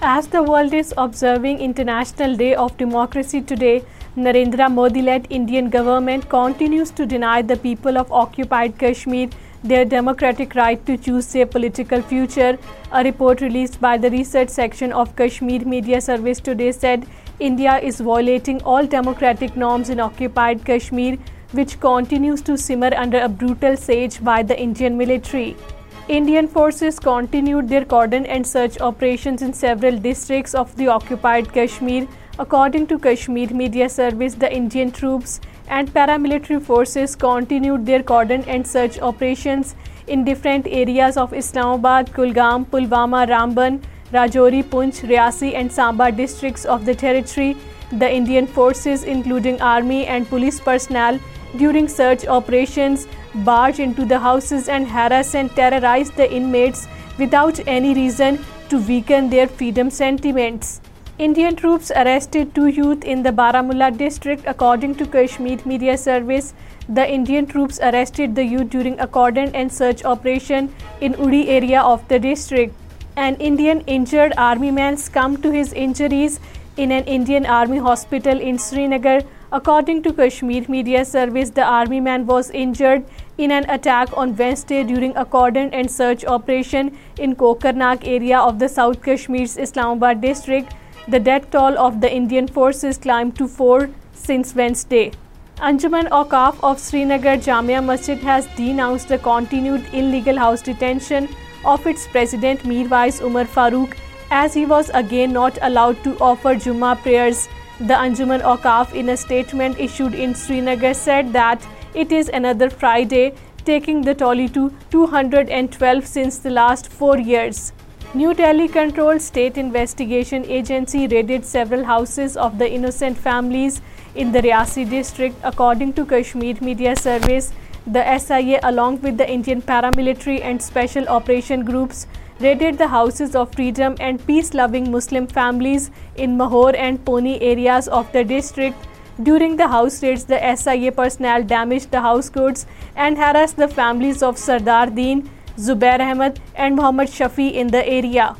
As the world is observing International Day of Democracy today, Narendra Modi-led Indian government continues to deny the people of occupied Kashmir their democratic right to choose their political future. A report released by the research section of Kashmir Media Service today said India is violating all democratic norms in occupied Kashmir, which continues to simmer under a brutal siege by the Indian military. Indian forces continued their cordon and search operations in several districts of the occupied Kashmir. According to Kashmir Media Service, the Indian troops and paramilitary forces continued their cordon and search operations in different areas of Islamabad, Kulgam, Pulwama, Ramban, Rajouri, Poonch, Riasi and Samba districts of the territory. The Indian forces, including army and police personnel, during search operations, barge into the houses and harass and terrorize the inmates without any reason to weaken their freedom sentiments. Indian troops arrested 2 youth in the Baramulla district. According to Kashmir Media Service, the Indian troops arrested the youth during a cordon and search operation in Uri area of the district. An Indian injured army man succumbed to his injuries in an Indian army hospital in Srinagar According to Kashmir Media Service, the army man was injured in an attack on Wednesday during a cordon and search operation in Kokarnak area of the South Kashmir's Islamabad district. The death toll of the Indian forces climbed to 4 since Wednesday. Anjuman Auqaf of Srinagar Jamia Masjid has denounced the continued illegal house detention of its president Mirwais Umar Farooq, as he was again not allowed to offer Jummah prayers. The Anjuman Awqaf, in a statement issued in Srinagar, said that it is another Friday, taking the tally to 212 since the last 4 years. New Delhi-controlled State Investigation Agency raided several houses of the innocent families in the Riyasi district, according to Kashmir Media Service. The SIA, along with the Indian paramilitary and special operation groups, raided the houses of freedom and peace loving Muslim families in Mahore and Pouni areas of the district during the house raids the S I A personnel damage the house goods and harass the families of Sardar Din Zubair Ahmad and Mohammad Shafi in the area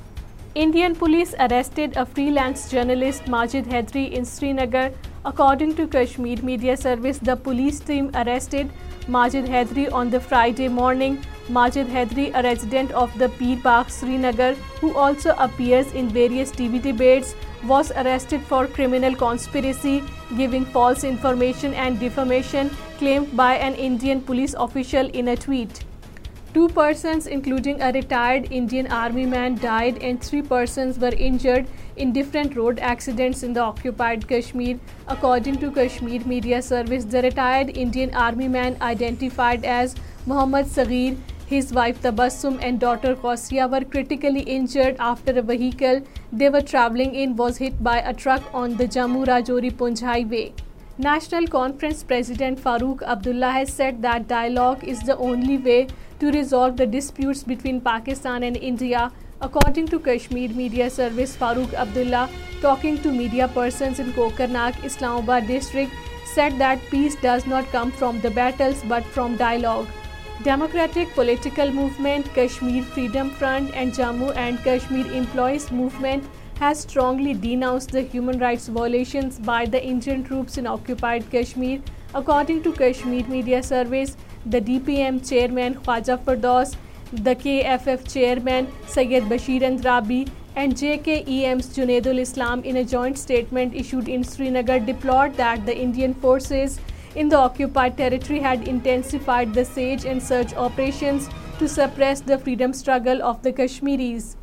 Indian police arrested a freelance journalist Majid Hedri in Srinagar. According to Kashmir Media Service, the police team arrested Majid Hedri on the Friday morning. Majid Hedri, a resident of the Peer Park, Srinagar, who also appears in various TV debates, was arrested for criminal conspiracy, giving false information and defamation, claimed by an Indian police official in a tweet. Two persons, including a retired Indian army man, died and three persons were injured in different road accidents in the occupied Kashmir. According to Kashmir Media Service, the retired Indian army man, identified as Mohammad Saghir, his wife Tabassum and daughter Qausya were critically injured after a vehicle they were traveling in was hit by a truck on the Jammu Rajouri Punj highway. National Conference President Farooq Abdullah has said that dialogue is the only way to resolve the disputes between Pakistan and India. According to Kashmir Media Service, Farooq Abdullah, talking to media persons in Kokarnak, Islamabad district, said that peace does not come from the battles but from dialogue. Democratic Political Movement, Kashmir Freedom Front and Jammu and Kashmir Employees Movement has strongly denounced the human rights violations by the Indian troops in occupied Kashmir. According to Kashmir media surveys, the DPM chairman Khwaja Firdaus, the KFF chairman Syed Bashir Andrabi, and JKEM's Junaidul Islam, in a joint statement issued in Srinagar, deplored that the Indian forces in the occupied territory had intensified the siege and search operations to suppress the freedom struggle of the Kashmiris.